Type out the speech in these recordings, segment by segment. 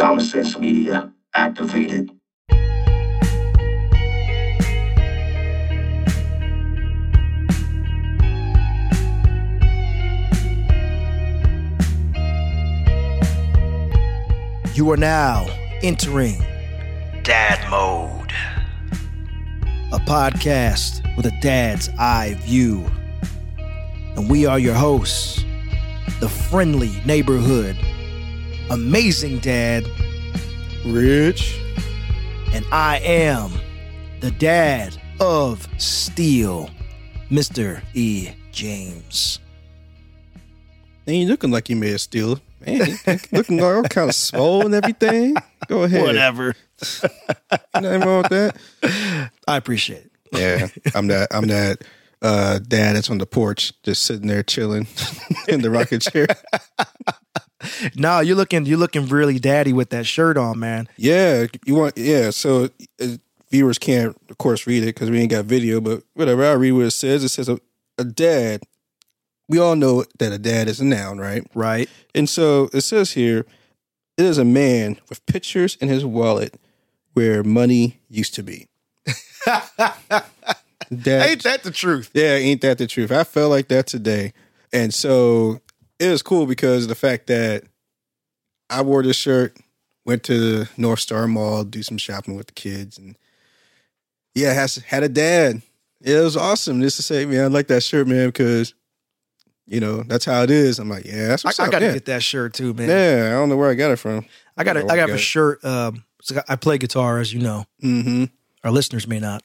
Common Sense Media activated. You are now entering Dad Mode, a podcast with a dad's eye view. And we are your hosts, the friendly neighborhood, amazing dad, Rich. and I am the dad of Steel, Mr. E. James. Ain't looking like you made a steal. Man, looking all kind of swole and everything. Go ahead. Whatever. Nothing wrong with that. I appreciate it. Yeah, I'm that. I'm that uh, dad that's on the porch, just sitting there chilling in the rocket chair. No, you're looking you're looking really daddy with that shirt on, man. Yeah, you want? Yeah. So uh, viewers can't, of course, read it because we ain't got video. But whatever, I read what it says. It says a, a dad. We all know that a dad is a noun, right? Right? And so it says here, it is a man with pictures in his wallet where money used to be. That- Ain't that the truth? yeah, ain't that the truth? I felt like that today. And so it was cool because of the fact that I wore this shirt, went to the North Star Mall, do some shopping with the kids, and yeah, has had a dad. It was awesome just to say, man, I like that shirt, man, because you know that's how it is. I'm like, yeah, that's I, what's I up. gotta yeah. get that shirt too, man. yeah, I don't know where I got it from. I got I a, I got a shirt. Um, so I play guitar, as you know. Mm-hmm. Our listeners may not,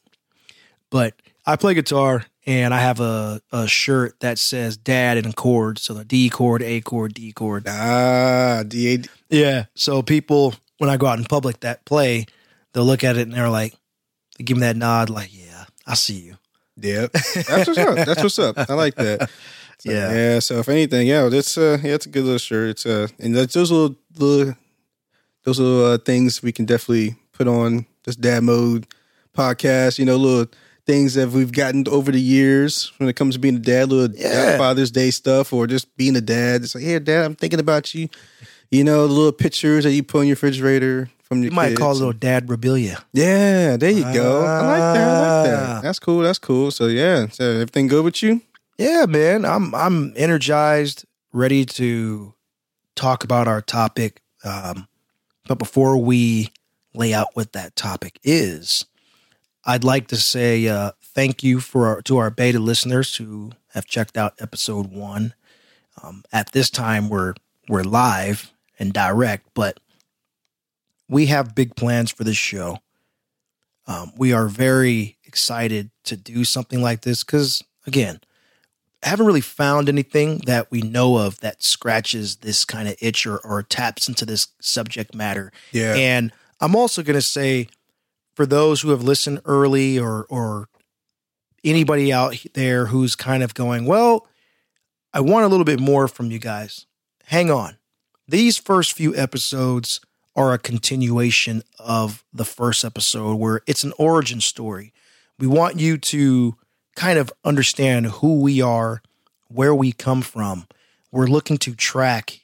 but I play guitar, and I have a, a shirt that says "Dad" in chords, so the D chord, A chord, D chord. Ah, D A. Yeah. So people, when I go out in public that play, they'll look at it and they're like, they give me that nod, like, "Yeah, I see you." Yep, that's what's up. That's what's up. I like that. So, Yeah. yeah. So if anything, yeah, it's uh, yeah, it's a good little shirt. It's uh, and that's those little, little those little uh, things we can definitely put on this dad mode podcast. You know, little things that we've gotten over the years when it comes to being a dad, little Yeah. Father's Day stuff, or just being a dad. It's like, hey, dad, I'm thinking about you. You know, the little pictures that you put in your refrigerator from your You might kids. call it a little dad rebelia. Yeah, there you go. I like that. I like Ah. that. That's cool. That's cool. So yeah, so everything good with you? Yeah, man. I'm I'm energized, ready to talk about our topic. Um, but before we lay out what that topic is, I'd like to say uh, thank you for our, to our beta listeners who have checked out episode one. Um, at this time, we're we're live and direct, but we have big plans for this show. Um, we are very excited to do something like this because, again, I haven't really found anything that we know of that scratches this kind of itch or, or taps into this subject matter. Yeah. And I'm also going to say, for those who have listened early or or anybody out there who's kind of going, well, I want a little bit more from you guys. Hang on. These first few episodes are a continuation of the first episode where it's an origin story. We want you to kind of understand who we are, where we come from. We're looking to track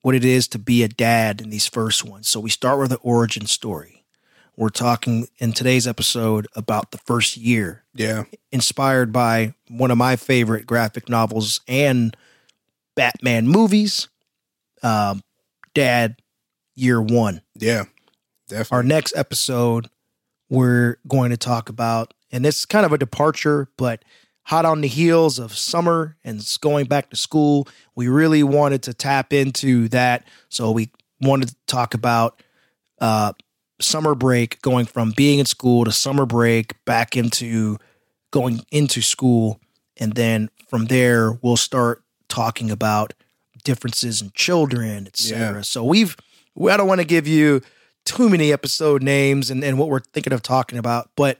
what it is to be a dad in these first ones. So we start with the origin story. We're talking in today's episode about the first year, yeah. inspired by one of my favorite graphic novels and Batman movies, um, Dad Year One. Yeah. Definitely. Our next episode, we're going to talk about, and it's kind of a departure, but hot on the heels of summer and going back to school, we really wanted to tap into that. So we wanted to talk about uh, summer break, going from being in school to summer break, back into going into school. And then from there, we'll start talking about differences in children, etc. Yeah. So we've, we, I don't want to give you too many episode names and, and what we're thinking of talking about, but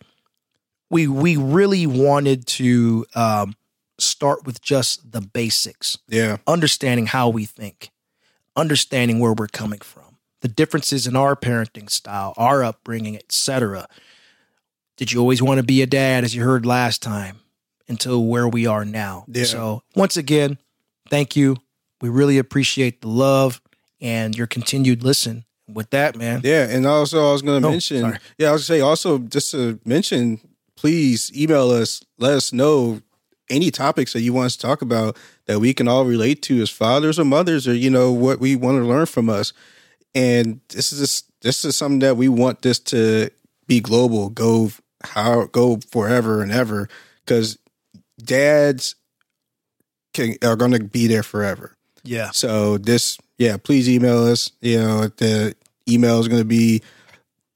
we we really wanted to um, start with just the basics, yeah. understanding how we think, understanding where we're coming from, the differences in our parenting style, our upbringing, etc. Did you always want to be a dad, as you heard last time, until where we are now? Yeah. So once again, thank you. We really appreciate the love and your continued listen. With that, man. Yeah, and also I was going to Oh, mention. sorry. Yeah, I was say also just to mention. Please email us. Let us know any topics that you want us to talk about that we can all relate to as fathers or mothers, or you know what we want to learn from us. And this is just, this is something that we want this to be global, go how go forever and ever, because dads can are going to be there forever. Yeah. So this, yeah, please email us. You know, the email is going to be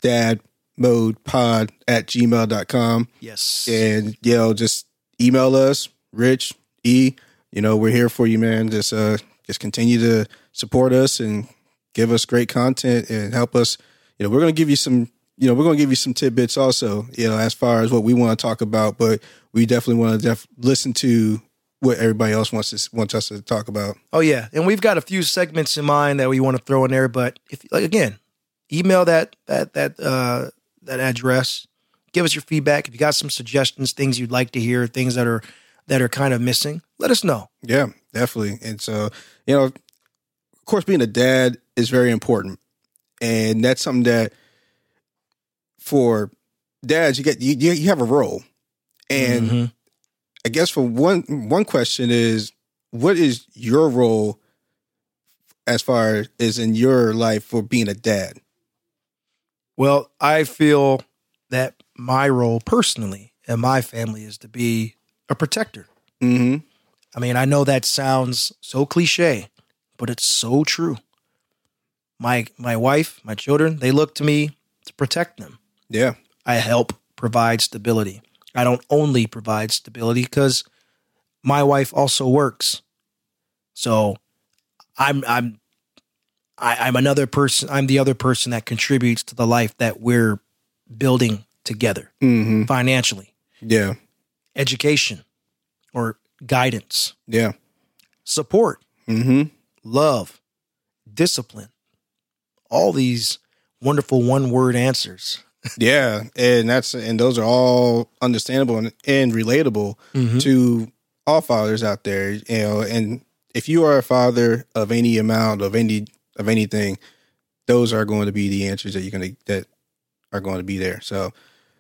dadmodepod at gmail.com. Yes. And, you know, just email us, Rich, E. You know, we're here for you, man. Just, uh, just continue to support us and give us great content and help us. You know, we're going to give you some, you know, we're going to give you some tidbits also, you know, as far as what we want to talk about, but we definitely want to def- listen to what everybody else wants to, wants us to talk about. Oh yeah, and we've got a few segments in mind that we want to throw in there. But if like again, email that that that uh, that address. Give us your feedback. If you got some suggestions, things you'd like to hear, things that are that are kind of missing, let us know. Yeah, definitely. And so, you know, of course, being a dad is very important, and that's something that for dads you get you you have a role, and Mhm. I guess for one one question is what is your role as far as in your life for being a dad? well, I feel that my role personally and my family is to be a protector. Mm-hmm. I mean, I know that sounds so cliche, but it's so true. My my wife, my children, they look to me to protect them. Yeah. I help provide stability. I don't only provide stability because my wife also works. So I'm I'm I, I'm another person. I'm the other person that contributes to the life that we're building together Mm-hmm. financially, Yeah. education, or guidance, Yeah. support, Mm-hmm. Love, discipline. All these wonderful one word answers. Yeah. And that's and those are all understandable and, and relatable Mhm. to all fathers out there, you know, and if you are a father of any amount of any of anything, those are going to be the answers that you're going to that are going to be there. So,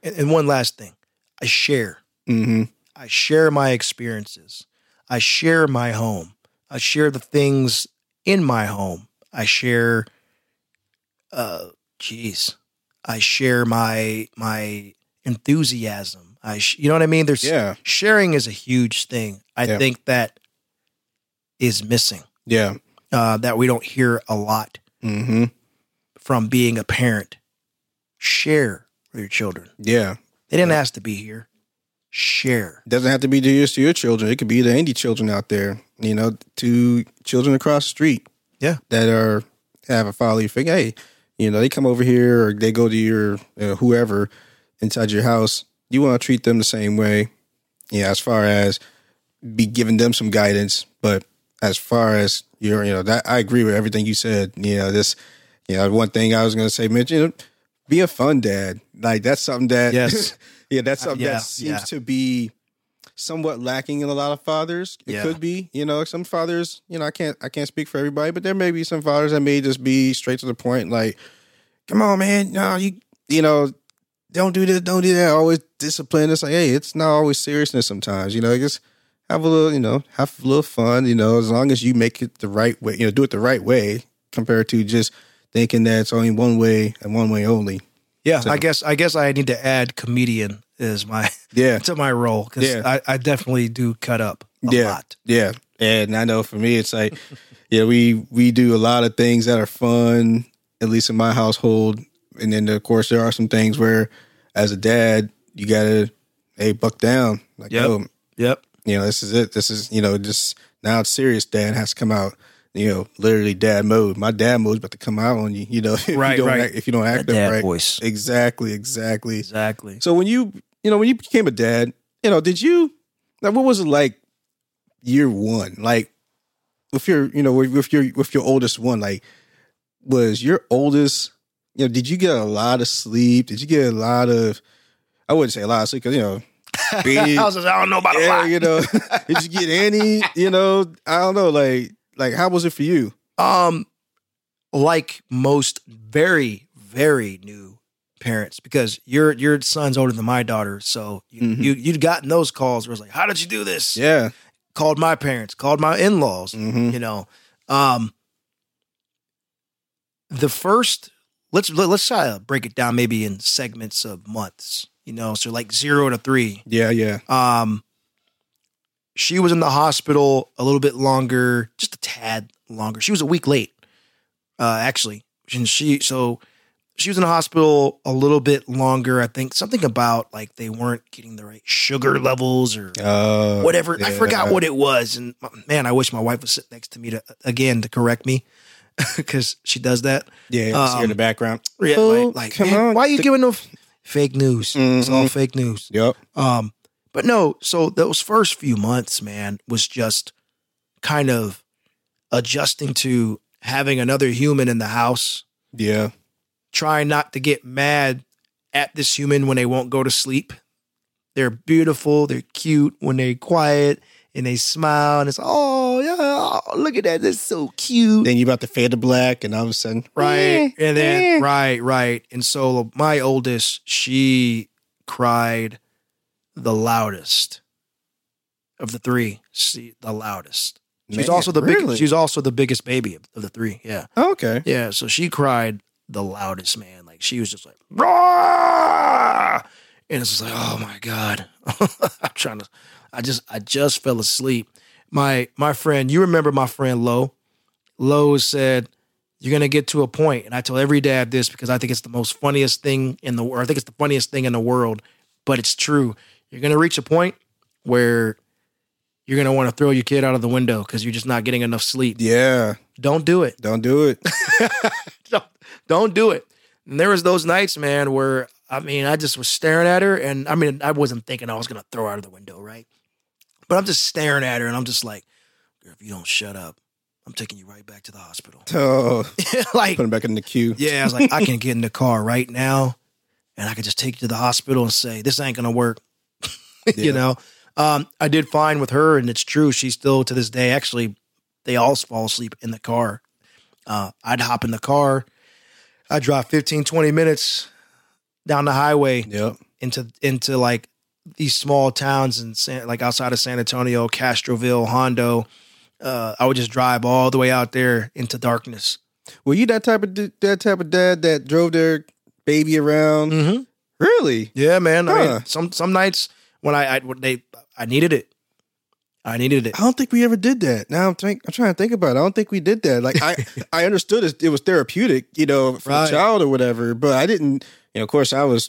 And, and one last thing I share. hmm I share my experiences. I share my home. I share the things in my home. I share, uh, geez, I share my my enthusiasm. I, sh- you know what I mean? There's yeah, sharing is a huge thing. I Yeah. think that is missing. yeah, Uh, that we don't hear a lot hmm from being a parent. Share with your children. yeah. They didn't ask to be here. Share. It doesn't have to be just to your children. It could be to any children out there. You know, to children across the street. Yeah. that are have a father figure. Hey, you know, they come over here or they go to your uh, whoever inside your house. You want to treat them the same way. Yeah, as far as be giving them some guidance, but as far as you're, you know, that I agree with everything you said. You know, this, you know, one thing I was going to say, mention, you know, be a fun dad. Like that's something that, Yes. yeah, that's something Yeah, that seems yeah. to be somewhat lacking in a lot of fathers. It Yeah. could be, you know, some fathers, you know, I can't I can't speak for everybody, but there may be some fathers that may just be straight to the point, like, come on, man, no, you you know, don't do this, don't do that. Always discipline. It's like, hey, it's not always seriousness sometimes, you know, just have a little, you know, have a little fun, you know, as long as you make it the right way, you know, do it the right way compared to just thinking that it's only one way and one way only. Yeah, So- I guess I guess I need to add comedian is my Yeah. to my role because Yeah. I, I definitely do cut up a yeah, lot. Yeah. And I know for me it's like yeah, we we do a lot of things that are fun, at least in my household. And then of course there are some things where as a dad, you gotta hey buck down. Like Yep. oh, Yep. you know, this is it. This is, you know, just now it's serious dad has to come out, you know, literally dad mode. My dad mode's about to come out on you, you know, if Right, you don't right. act, if you don't act That up dad right. voice. Exactly, exactly. Exactly. So when you you know when you became a dad, you know, did you like what was it like year one? Like with your you know with, with your with your oldest one, like was your oldest you know did you get a lot of sleep? Did you get a lot of I wouldn't say a lot of sleep because you know being- I, was just, I don't know about a lot. you know did you get any you know I don't know like like how was it for you? Um, like most very very new parents because your your son's older than my daughter, so you, Mhm. you you'd gotten those calls where it's like, how did you do this? Yeah. Called my parents, called my in laws. hmm You know, um, the first let's let, let's try to break it down maybe in segments of months. You know, so like zero to three. Yeah. Yeah. Um, she was in the hospital a little bit longer, just a tad longer. She was a week late, uh, actually. And she so she was in the hospital a little bit longer. I think something about like they weren't getting the right sugar levels or Uh, whatever. I forgot what it was. And man, I wish my wife was sitting next to me to again to correct me because she does that. Yeah. yeah, see in Um, the background. Yeah, Oh, like, like, come man, on. why are you The- giving no f- fake news? It's all Mhm. fake news. Yep. Um, but no, so those first few months, man, was just kind of adjusting to having another human in the house, Yeah. trying not to get mad at this human when they won't go to sleep. They're beautiful, they're cute when they're quiet and they smile and it's oh yeah, oh, look at that, that's so cute. Then you about to fade to black, and all of a sudden, right eh, and then eh. right right and so my oldest she cried the loudest of the three she, the loudest she's Man, also the really? biggest she's also the biggest baby of, of the three yeah Oh, okay. yeah so she cried the loudest man like she was just like "Rah!" and it's just like oh my god i'm trying to i just i just fell asleep my my friend you remember my friend lowe lowe said you're gonna get to a point," point, and I tell every dad this because I think it's the most funniest thing in the world. I think it's the funniest thing in the world, but it's true. You're gonna reach a point where you're gonna want to throw your kid out of the window because you're just not getting enough sleep. Yeah. Don't do it. Don't do it. don't, don't do it. And there was those nights, man, where I mean, I just was staring at her, and I mean, I wasn't thinking I was gonna throw her out of the window, right? But I'm just staring at her, and I'm just like, "Girl, if you don't shut up, I'm taking you right back to the hospital. Oh, like, put him back in the queue. yeah, I was like, I can get in the car right now, and I can just take you to the hospital and say this ain't gonna work. Yeah. you know, um, I did fine with her, and it's true. She's still to this day. Actually, they all fall asleep in the car. Uh, I'd hop in the car. I'd drive 15, 20 minutes down the highway Yep. into into like these small towns and San, like outside of San Antonio, Castroville, Hondo. Uh, I would just drive all the way out there into darkness. Were you that type of that type of dad that drove their baby around? Mm-hmm. Really? Yeah, man. I mean, some some nights when I, I when they I needed it, I needed it. I don't think we ever did that. Now I'm think I'm trying to think about it. I don't think we did that. Like I I understood it, it was therapeutic, you know, for Right. the child or whatever, but I didn't. You know, of course, I was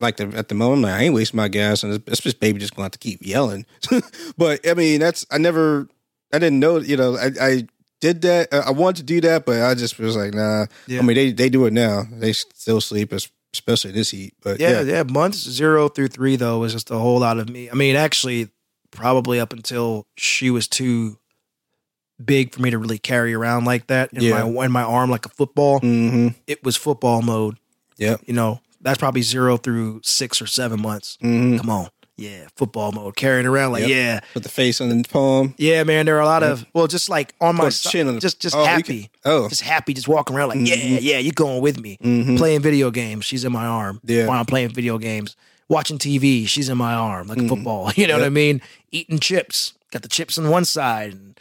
like the, at the moment, like, I ain't wasting my gas, and this, this this baby just going to have to keep yelling. but I mean, that's I never, I didn't know. You know, I, I did that. I wanted to do that, but I just was like, nah. Yeah. I mean, they they do it now. They still sleep, es- especially this heat. But Yeah, yeah, yeah. Months zero through three though was just a whole lot of me. I mean, actually, probably up until she was too big for me to really carry around like that in Yeah. my in my arm like a football. hmm It was football mode. Yeah, You know, that's probably zero through six or seven months. hmm Come on, yeah, football mode, carrying around like Yep. yeah, Put the face on the palm. yeah, man. There are a lot of well, just like on my chin on the- just just Oh, you happy, Oh, just happy, just walking around like yeah, Mhm. yeah, you're going with me. hmm Playing video games, she's in my arm. Yeah. while I'm playing video games. Watching TV, she's in my arm like Mhm. a football. You know what I mean? Eating chips, got the chips on one side, and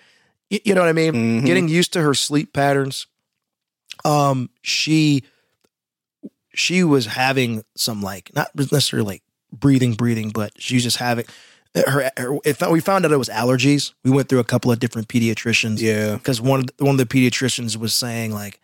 y- you know what I mean. Mhm. Getting used to her sleep patterns. Um, she she was having some like not necessarily like breathing, breathing, but she was just having her. her it, we found out it was allergies. We went through a couple of different pediatricians yeah. because one of the, one of the pediatricians was saying like,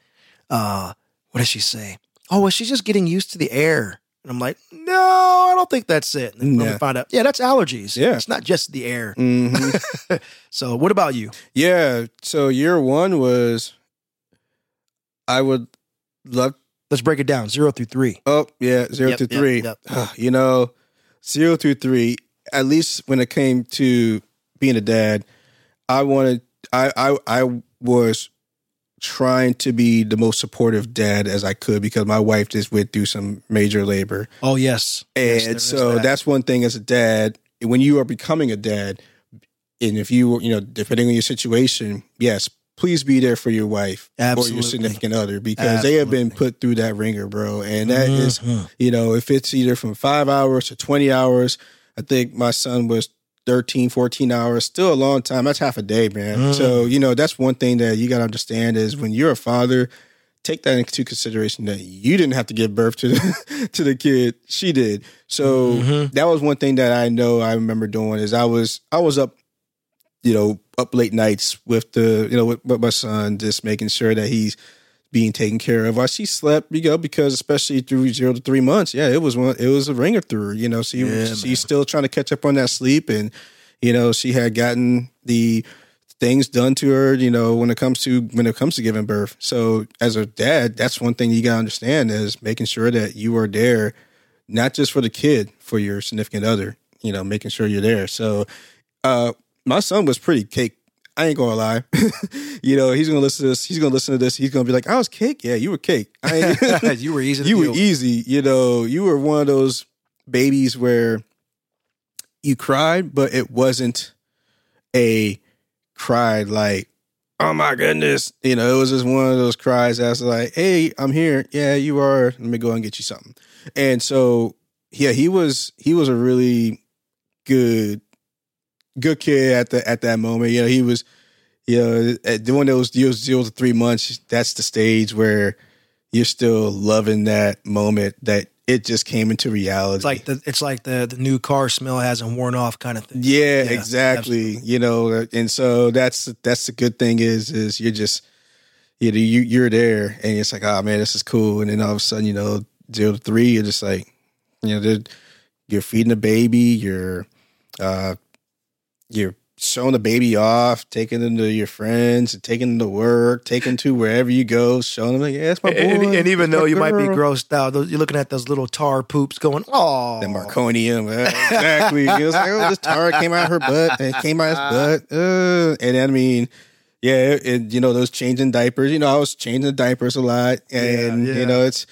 uh, what did she say? Oh, well, she's just getting used to the air. And I'm like, no, I don't think that's it. And then Yeah. found out, yeah, that's allergies. Yeah. it's not just the air. hmm So, what about you? Yeah. So year one was I would love Let's break it down zero through three. oh yeah, zero Yep, through yep, three. yep. You know, zero through three, at least when it came to being a dad, I wanted I I I was trying to be the most supportive dad as I could because my wife just went through some major labor. Oh yes, Yes, And is so that. that's one thing as a dad, when you are becoming a dad, and if you, you know, depending on your situation, yes, please be there for your wife or your significant other because they have been put through that ringer, bro. And that is, Mhm. you know, if it's either from five hours to 20 hours, I think my son was 13, 14 hours, still a long time. That's half a day, man. Mm. So, you know, that's one thing that you got to understand is when you're a father, take that into consideration that you didn't have to give birth to the, to the kid. She did. So Mhm. that was one thing that I know I remember doing is I was, I was up, you know, up late nights with the, you know, with, with my son, just making sure that he's being taken care of while she slept, you know, because especially through zero to three months, yeah, it was one, it was a ringer through, you know, so you, Yeah, she's man. still trying to catch up on that sleep. And, you know, she had gotten the things done to her, you know, when it comes to, when it comes to giving birth. So as a dad, that's one thing you got to understand is making sure that you are there, not just for the kid, for your significant other, you know, making sure you're there. So, uh, my son was pretty cake. I ain't gonna lie. you know, he's gonna listen to this. He's gonna listen to this. He's gonna be like, "I was cake. Yeah, you were cake. I you were easy. To you were easy. You know, you were one of those babies where you cried, but it wasn't a cry like, "Oh my goodness." You know, it was just one of those cries that's like, "Hey, I'm here. Yeah, you are. Let me go and get you something." And so, yeah, he was he was a really good good kid at the at that moment. You know, he was you know doing those deals zero to three months. That's the stage where you're still loving that moment that it just came into reality. It's like the it's like the the new car smell hasn't worn off kind of thing. yeah, Yeah, exactly. You know, and so that's that's the good thing is is you're just you know you you're there and it's like oh man this is cool and then all of a sudden you know zero to three you're just like you know you're feeding the baby you're uh you're showing the baby off taking them to your friends taking them to work taking to wherever you go showing them like yeah that's my boy And, and even though you might be grossed out, you're looking at those little tar poops going, oh, the meconium. exactly. It was like, oh, this tar came out her butt. and It came out his butt. Uh, and I mean, yeah, it, it- you know, those changing diapers. You know, I was changing the diapers a lot. And, Yeah, yeah. you know, it's,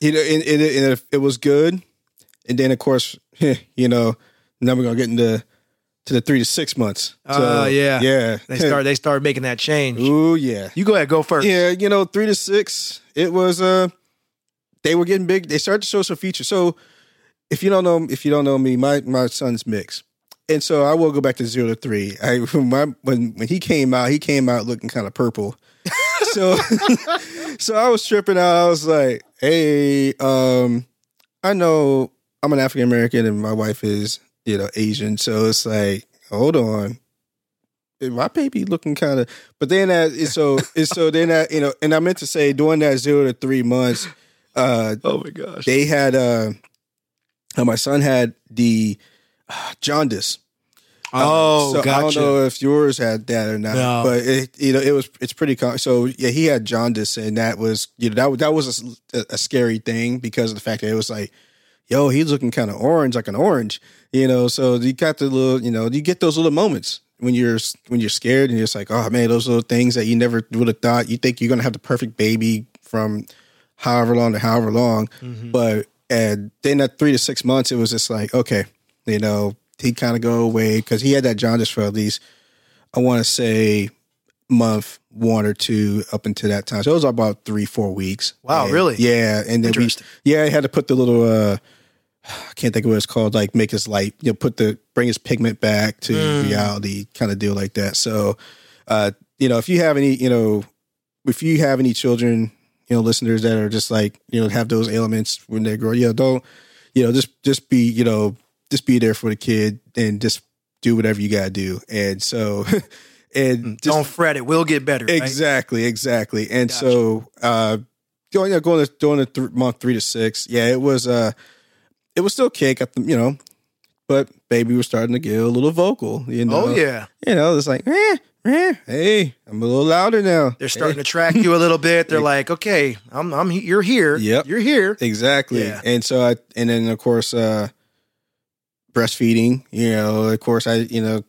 you know, and, and, it, and it, it was good. And then, of course, you know, now we're going to get into to the three to six months. Oh, yeah. Yeah. They start they started making that change. Ooh, yeah. You go ahead, go first. Yeah, you know, three to six, it was uh they were getting big. They started to show some features. So if you don't know if you don't know me, my my son's mixed. And so I will go back to zero to three. I when my, when when he came out, he came out looking kind of purple. so so I was tripping out. I was like, hey, um, I know I'm an African American and my wife is, you know, Asian. So it's like, hold on. My baby looking kind of, but then that is so, it's so then that, you know, and I meant to say during that zero to three months, uh, Oh my gosh. they had, uh, uh, my son had the uh, jaundice. Oh, so I don't know if yours had that or not, No. but it, you know, it was it's pretty. Com- so yeah, he had jaundice, and that was you know that that was a, a scary thing because of the fact that it was like, yo, he's looking kind of orange, like an orange, you know. So you got the little, you know, you get those little moments when you're when you're scared, and you're just like, oh man, those little things that you never would have thought. You think you're gonna have the perfect baby from however long to however long, Mhm. but and then at three to six months, it was just like, okay, you know, he kind of go away because he had that jaundice for at least, I want to say, month one or two up until that time. So it was about three, four weeks. Wow, And- really? Yeah, and then we, yeah, I had to put the little, uh I can't think of what it's called, like make his light, you know, put the bring his pigment back to Mm. reality, kind of deal like that. So, uh, you know, if you have any, you know, if you have any children, you know, listeners that are just like, you know, have those ailments when they grow, you know, don't, you know, just just be, you know, just be there for the kid and just do whatever you gotta do. And so, and just, Don't fret, it will get better. right? Exactly, exactly. And Gotcha. so uh going yeah, going to going to th- month three to six, yeah, it was uh it was still cake at the you know, but baby was starting to get a little vocal, you know. Oh yeah, You know, it's like, eh, eh, hey, I'm a little louder now. they're starting to track you a little bit. They're like, okay, I'm, I'm, you're here. Yep. you're here. Exactly. Yeah. And so I and then of course uh breastfeeding, you know, of course I, you know,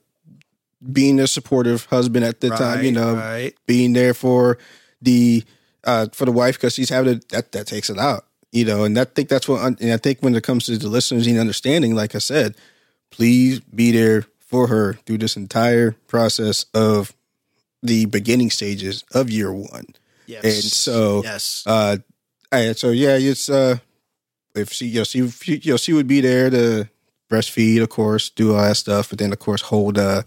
being a supportive husband at the time, you know, right? being there for the uh for the wife because she's having to, that that takes it out you know and I think that's what and I think when it comes to the listeners and understanding like I said please be there for her through this entire process of the beginning stages of year one. Yes. And so, yes. Uh, and so yeah, it's uh, if she, you know, she, you know, she would be there to breastfeed, of course, do all that stuff, but then of course hold, uh,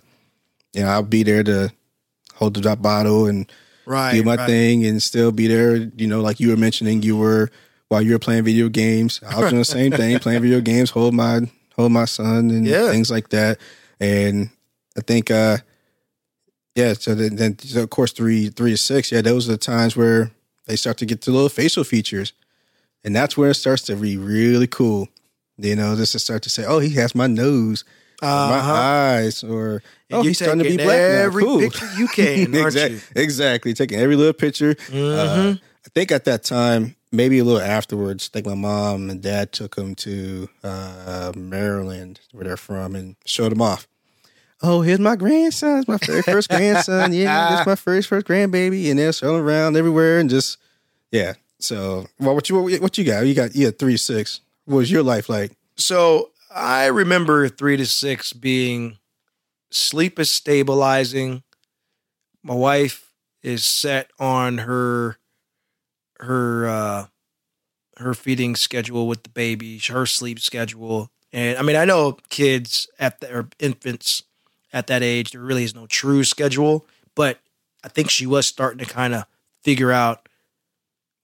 you know, I'll be there to hold the drop bottle and right. do my right. thing and still be there. You know, like you were mentioning, you were while you're playing video games. I was doing the same thing, playing video games, hold my hold my son and Yeah. things like that. And I think, uh, yeah. So then, then so of course, three three to six. Yeah, those are the times where they start to get the little facial features, and that's where it starts to be really cool. You know, just to start to say, "Oh, he has my nose, my Uh-huh. eyes," or "Oh, You're he's starting to be black now." every Cool. picture you can, aren't exactly, you? exactly. Taking every little picture. Uh, Mhm. I think at that time, maybe a little afterwards, I think my mom and dad took him to uh, Maryland, where they're from, and showed him off. Oh, here's my grandson. It's my very first grandson. Yeah, this is my first first grandbaby, and they're showing around everywhere and just yeah. So, well, what you what you got? You got had three six. What was your life like? So I remember three to six being sleep is stabilizing. My wife is set on her her uh her feeding schedule with the baby, her sleep schedule. And I mean, I know kids at the, or infants at that age, there really is no true schedule, but I think she was starting to kind of figure out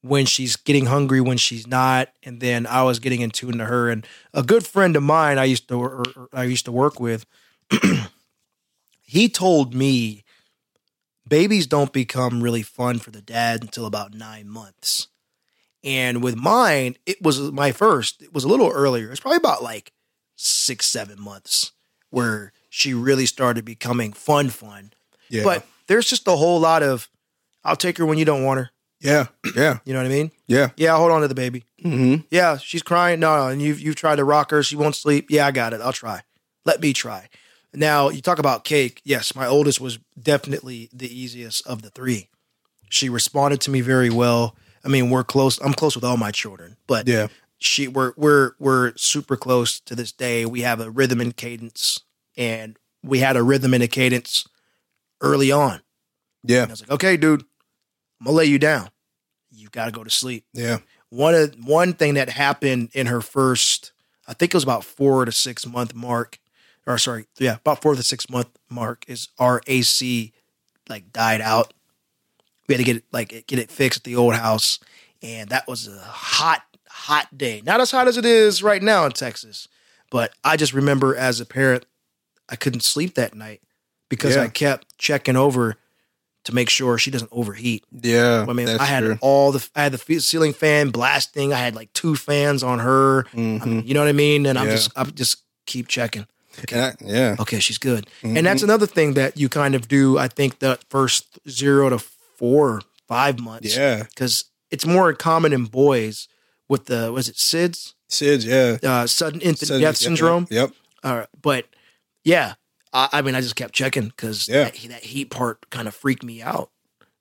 when she's getting hungry, when she's not, and then I was getting in tune to her. And a good friend of mine I used to I used to work with, he told me babies don't become really fun for the dad until about nine months. And with mine, it was my first. It was a little earlier. It's probably about like six, seven months where she really started becoming fun, fun. Yeah, But there's just a whole lot of, I'll take her when you don't want her. yeah, yeah, You know what I mean? yeah. Yeah, hold on to the baby. Mm-hmm. Yeah, she's crying. No, no, and you've you've tried to rock her. She won't sleep. Yeah, I got it. I'll try. Let me try. Now you talk about cake. Yes, my oldest was definitely the easiest of the three. She responded to me very well. I mean, we're close. I'm close with all my children, but Yeah, she we're we're we're super close to this day. We have a rhythm and cadence, and we had a rhythm and a cadence early on. yeah, And I was like, okay, dude, I'm gonna lay you down. You got to go to sleep yeah. one of one thing that happened in her first, I think it was about four to six month mark, or sorry, yeah, about four to six month mark is our AC like died out. We had to get it like get it fixed at the old house, and that was a hot, hot day. Not as hot as it is right now in Texas, but I just remember as a parent, I couldn't sleep that night because Yeah. I kept checking over to make sure she doesn't overheat. Yeah, I mean, I had true. all the I had the ceiling fan blasting. I had like two fans on her. I Mhm. mean, you know what I mean? And I'm just I'm just keep checking. And I- yeah, Okay, she's good. Mhm. And that's another thing that you kind of do. I think the first zero to four, five months, yeah. because it's more common in boys with the was it SIDS, SIDS, yeah. uh, sudden infant Sudden- death syndrome. Yep. Uh, but yeah, I, I mean, I just kept checking because Yeah. that, that heat part kind of freaked me out.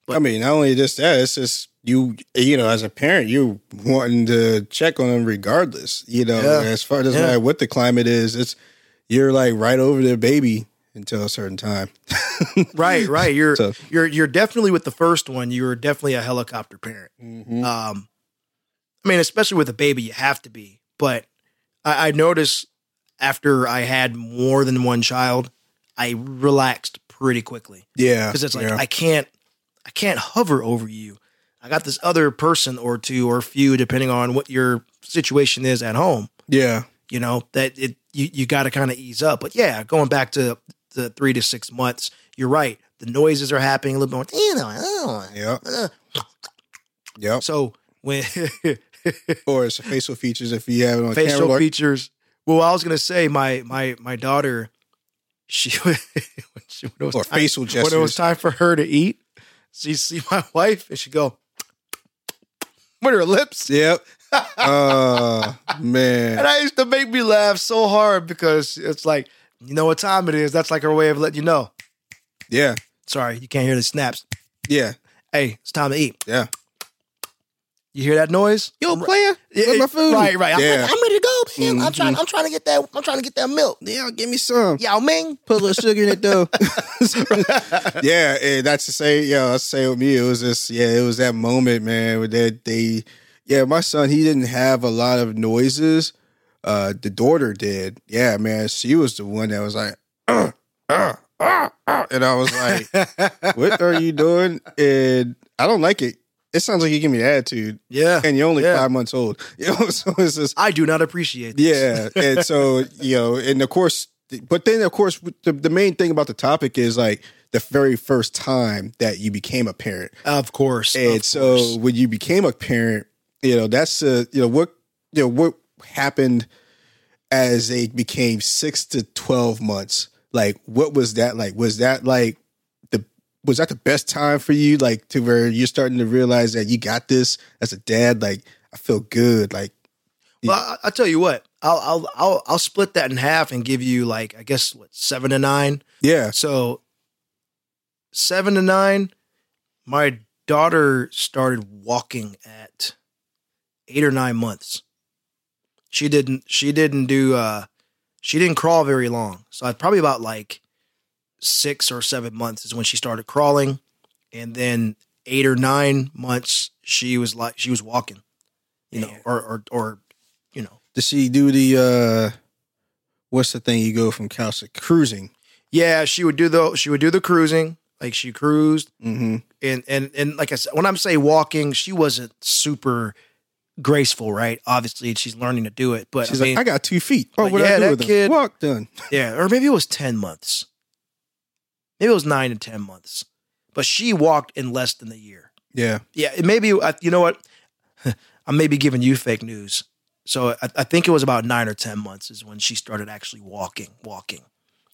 But- I mean, not only just that, it's just you. You know, as a parent, you wanting to check on them regardless. You know, Yeah. as far as Yeah. what the climate is, it's you're like right over their baby until a certain time. right, right. You're So- you're you're definitely with the first one. You're definitely a helicopter parent. Mhm. Um, I mean, especially with a baby, you have to be. But I, I noticed after I had more than one child, I relaxed pretty quickly Yeah, because it's like yeah. I can't I can't hover over you. I got this other person or two or few, depending on what your situation is at home. yeah, You know that it you you got to kind of ease up. But yeah, going back to the three to six months, you're right. The noises are happening a little bit more. You know, yeah, uh. So when Or it's facial features if you have it on facial camera. features. Well, I was gonna say my my my daughter, she when, she, when it was or time, facial when it was time for her to eat, she see my wife and she go with her lips, Yep. Oh man. and I used to make me laugh so hard because it's like you know what time it is. That's like her way of letting you know. Yeah. Sorry, you can't hear the snaps. Yeah. Hey, it's time to eat. Yeah. You hear that noise? Yo, player, Yeah, where's my food? Right, right. I'm, Yeah. I'm ready to go, man. I'm Mhm. trying. I'm trying to get that. I'm trying to get that milk. yeah, give me some. Yao Ming. Put a little sugar in it though. yeah, and that's to say, yeah, that's say with me. It was just, yeah, it was that moment, man, where they, they, yeah, my son, he didn't have a lot of noises. Uh, the daughter did. Yeah, man, she was the one that was like, uh, uh, uh, uh, and I was like, what are you doing? And I don't like it. It sounds like you give me attitude, Yeah. and you're only Yeah. five months old. You know, so it's just I do not appreciate. This. yeah, and so you know, and of course, but then of course, the, the main thing about the topic is like the very first time that you became a parent, Of course. and of so course. when you became a parent, you know that's uh, you know what you know what happened as they became six to twelve months. Like, what was that like? Was that like the was that the best time for you? Like to where you're starting to realize that you got this as a dad. Like, I feel good. Like, Well, I, I'll tell you what. I'll, I'll I'll I'll split that in half and give you like I guess what seven to nine. yeah, So seven to nine, my daughter started walking at eight or nine months. She didn't she didn't do uh she didn't crawl very long. So I probably about like six or seven months is when she started crawling. And then eight or nine months she was like she was walking. You know, or or or you know. Does she do the uh what's the thing you go from couch to cruising? Yeah, she would do the she would do the cruising. Like she cruised Mm-hmm. and and and like I said, when I'm say walking, she wasn't super graceful, right? Obviously, she's learning to do it, but She's I mean, like, I got two feet. Oh, what yeah, I do that with them? kid- Walk done. yeah, or maybe it was ten months, maybe it was nine to ten months, but she walked in less than a year. Yeah. Yeah, maybe you know what? I may be giving you fake news. So I, I think it was about nine or ten months is when she started actually walking, walking,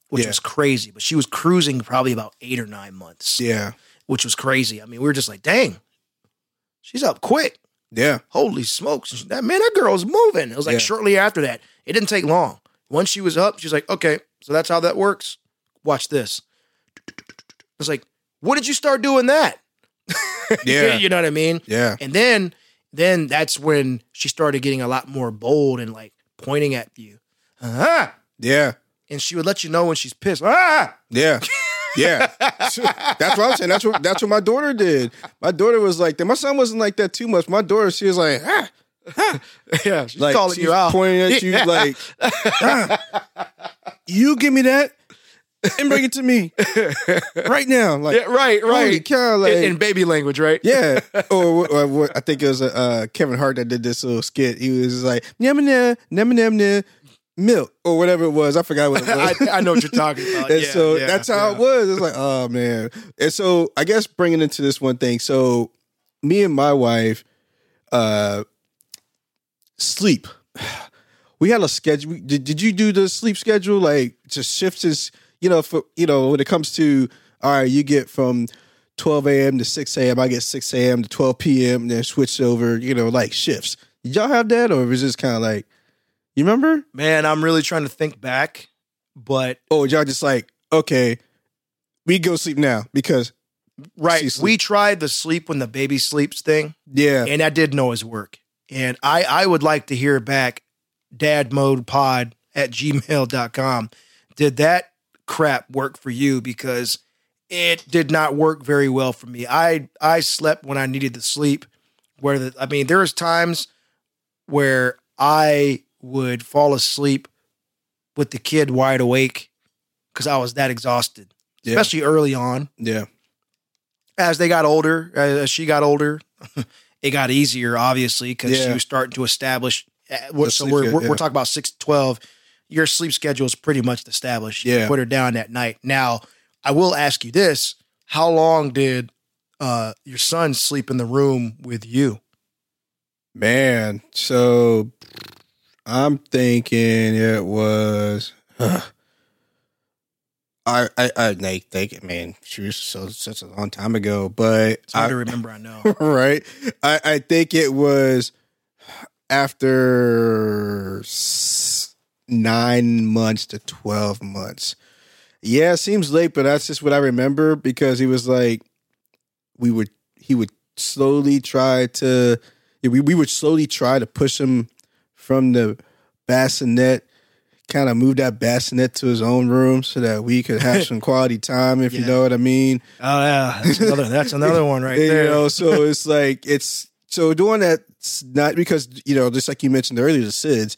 which Yeah. was crazy. But she was cruising probably about eight or nine months. Yeah. which was crazy. I mean, we were just like, dang, she's up quick. Yeah. Holy smokes. That man, that girl's moving. It was like Yeah. shortly after that. It didn't take long. Once she was up, she's like, okay, so that's how that works. Watch this. It's like, what did you start doing that? Yeah. you know what I mean? Yeah. And then then that's when she started getting a lot more bold and like pointing at you. Ah! Yeah. And she would let you know when she's pissed. Ah! Yeah. Yeah. that's what I'm saying. That's what that's what my daughter did. My daughter was like that. My son wasn't like that too much. My daughter, she was like, ah, Yeah, she's like calling she's you out. pointing at you Yeah. like, ah, you give me that and bring it to me right now. Like, Yeah, right, right. cow, like, in, in baby language, right? Yeah, or, or what- I think it was uh, Kevin Hart that did this little skit. He was like "Nyam nyam nyam nyam nyam milk" or whatever it was. I forgot what it was. I, I know what you're talking about. and Yeah, so yeah, that's how yeah. it was. It's like, oh man. And so I guess bringing into this one thing. So me and my wife, uh, sleep. We had a schedule. Did, did you do the sleep schedule? Like just shifts is, you know, for you know, when it comes to all right, you get from 12 a.m. to 6 a.m. I get 6 a.m. to 12 p.m. then switch over, you know, like shifts. Did y'all have that, or was it just kind of like, you remember? Man, I'm really trying to think back, but oh, y'all just like, okay, we go sleep now because right, we tried the sleep when the baby sleeps thing, yeah, and that didn't always work. And I, I would like to hear back dadmodepod at gmail.com. Did that crap work for you? Because it did not work very well for me. I I slept when I needed to sleep. Where the, I mean, there was times where I would fall asleep with the kid wide awake because I was that exhausted, Yeah. especially early on. yeah, As they got older, as she got older, it got easier, obviously, because she was starting to establish. what- The So we're, we're, yeah. we're talking about six to twelve. Your sleep schedule is pretty much established. You Yeah. put her down at night. Now, I will ask you this: How long did uh, your son sleep in the room with you? man. So I'm thinking it was. I I I like think it, man. She was so such a long time ago, but It's hard I, to remember. I know. right. I I think it was after nine months to twelve months. Yeah, it seems late, but that's just what I remember because he was like, we would he would slowly try to we we would slowly try to push him from the bassinet, kind of move that bassinet to his own room so that we could have some quality time, if you know what I mean. Oh yeah, that's another, that's another one right you there. know, so it's like it's so doing that not because you know, just like you mentioned earlier, the SIDS.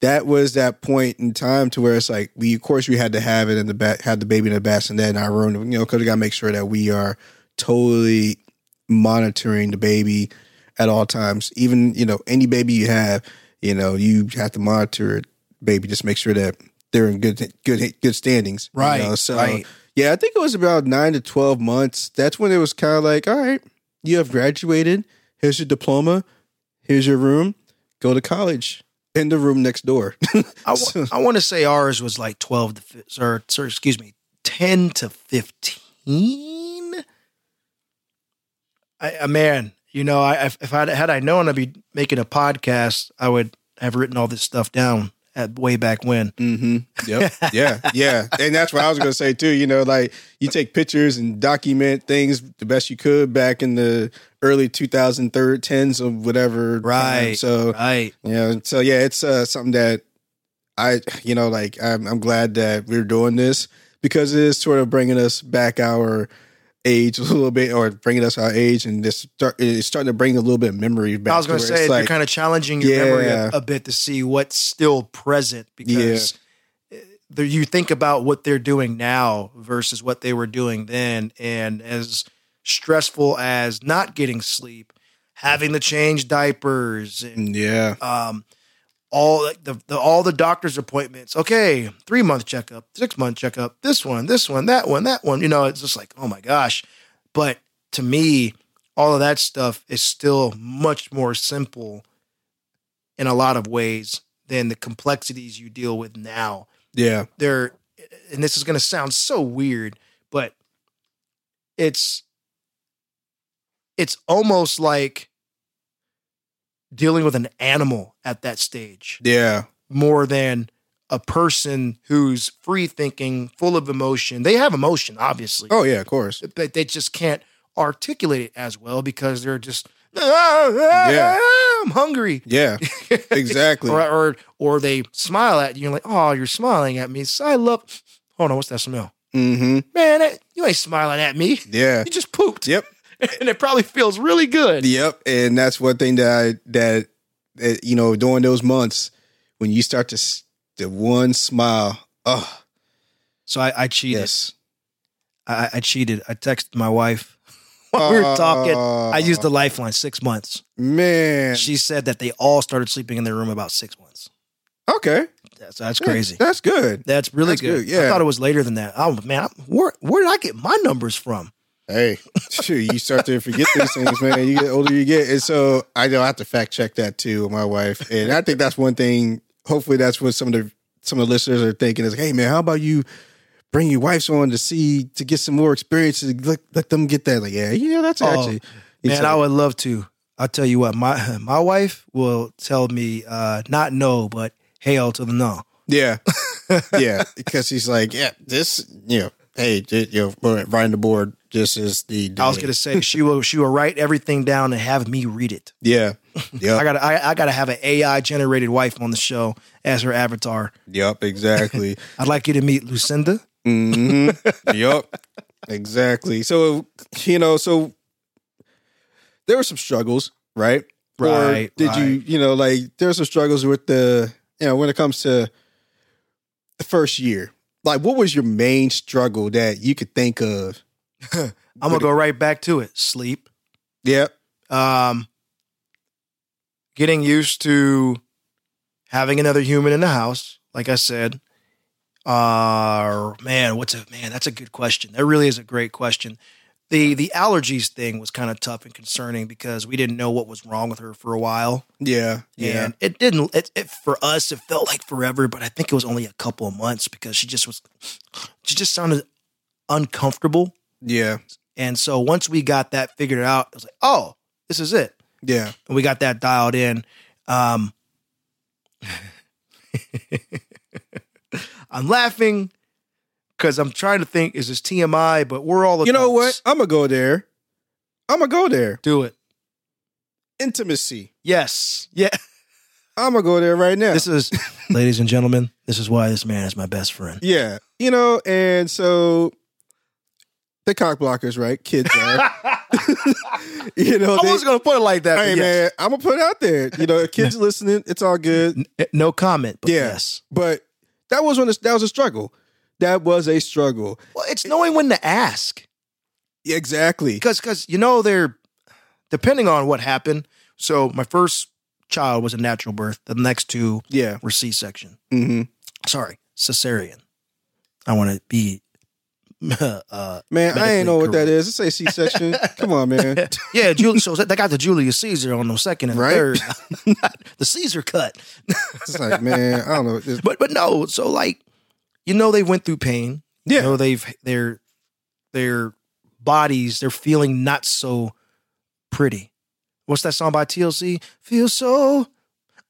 That was that point in time to where it's like we, of course, we had to have it in the back, had the baby in the bassinet in our room, you know, because we got to make sure that we are totally monitoring the baby at all times. Even you know, any baby you have, you know, you have to monitor it, baby. Just make sure that they're in good, good, good standings. you Right, know? So right. yeah, I think it was about nine to twelve months. That's when it was kind of like, all right, you have graduated. Here's your diploma. Here's your room. Go to college in the room next door. I, So- wa- want to say ours was like 12 to, fi- or, sorry, excuse me, 10 to 15. I, uh, man, you know, I, if if I had I known I'd be making a podcast, I would have written all this stuff down at way back when. hmm Yep. Yeah. Yeah. And that's what I was going to say too. You know, like you take pictures and document things the best you could back in the early 2010s or whatever. time. Right. So, Right. yeah. So, yeah, it's uh, something that I, you know, like I'm, I'm glad that we're doing this because it is sort of bringing us back our age a little bit or bringing us our age and just start, it's starting to bring a little bit of memory back. I was going to say like, you're kind of challenging your memory a, a bit to see what's still present because uh, there, you think about what they're doing now versus what they were doing then, and as stressful as not getting sleep, having to change diapers, and yeah. um, all like the, the all the doctor's appointments. Okay, three month checkup, six month checkup, this one, this one, that one, that one. You know, it's just like, oh my gosh. But to me, all of that stuff is still much more simple in a lot of ways than the complexities you deal with now. Yeah. They're, and this is going to sound so weird, but it's it's almost like dealing with an animal at that stage Yeah. more than a person who's free thinking, full of emotion. They have emotion, obviously, Oh, yeah, of course. but they just can't articulate it as well because they're just, ah, ah, Yeah, ah, I'm hungry. Yeah, exactly. Or, or or they smile at you. You're like, oh, you're smiling at me. So I love. Hold on, what's that smell? Mm-hmm. Man, that, you ain't smiling at me. Yeah. You just pooped. Yep. and it probably feels really good. Yep. And that's one thing that I that, that you know during those months when you start to the one smile. Oh So I, I cheated. yes. I, I cheated. I texted my wife while we were talking. Uh, I used the lifeline six months. man. She said that they all started sleeping in their room about six months. okay. That's, that's Yeah, crazy. that's good. That's really That's good. good, yeah. I thought it was later than that. Oh man, I- where where did I get my numbers from? Hey, shoot, you start to forget these things, man. You get older, you get, and so I know I have to fact check that too with my wife, and I think that's one thing. Hopefully, that's what some of the some of the listeners are thinking is, hey, man, how about you bring your wives on to see to get some more experiences, let, let them get that. Like, yeah, yeah, that's Oh, actually Man, I would love to. I'll tell you what, my my wife will tell me uh, not no, but hail to the no. yeah, yeah, because he's like, yeah, this, you know, hey, you know, writing the board. This is the. I was gonna say she will she will write everything down and have me read it. yeah, yeah. I gotta I, I gotta have an AI generated wife on the show as her avatar. yep, exactly. I'd like you to meet Lucinda. hmm yep. Exactly. So you know, so there were some struggles, right? Or Right, did you, right. you know, like there were some struggles with the, you know, when it comes to the first year. Like, what was your main struggle that you could think of? I'm gonna go right back to it. Sleep. Yep. Um, getting used to having another human in the house. Like I said, uh, man, what's a man? That's a good question. That really is a great question. The the allergies thing was kind of tough and concerning because we didn't know what was wrong with her for a while. Yeah. Yeah. And it didn't, it, it, for us, it felt like forever, but I think it was only a couple of months because she just was, she just sounded uncomfortable. Yeah. And so once we got that figured out, I was like, oh, this is it. Yeah. And we got that dialed in. Um, I'm laughing because I'm trying to think, is this TMI? But we're all You know what? I'm gonna go there. I'm gonna go there. Do it. intimacy. Yes. Yeah. I'm gonna go there right now. This is, ladies and gentlemen, this is why this man is my best friend. yeah, you know, and so the cock blockers, right? Kids are. you know, I they, was to put it like that. hey yes. man, I'm gonna put it out there. You know, if kids listening, it's all good. N- No comment, but Yeah. yes. But that was when that was a struggle. That was a struggle. Well, it's knowing when to ask. Exactly. because because you know they're depending on what happened. So my first child was a natural birth. The next two Yeah. were C section. hmm Sorry, cesarean. I want to be. Uh, Man, I ain't know what that correct. is. It say C section. Come on, man. yeah. So they got the Julius Caesar on the second and Right. third. the Caesar cut. It's like, man, I don't know. It's- But but no. So like, you know, they went through pain. Yeah. You know, they've their their bodies. They're feeling not so pretty. What's that song by TLC? Feel so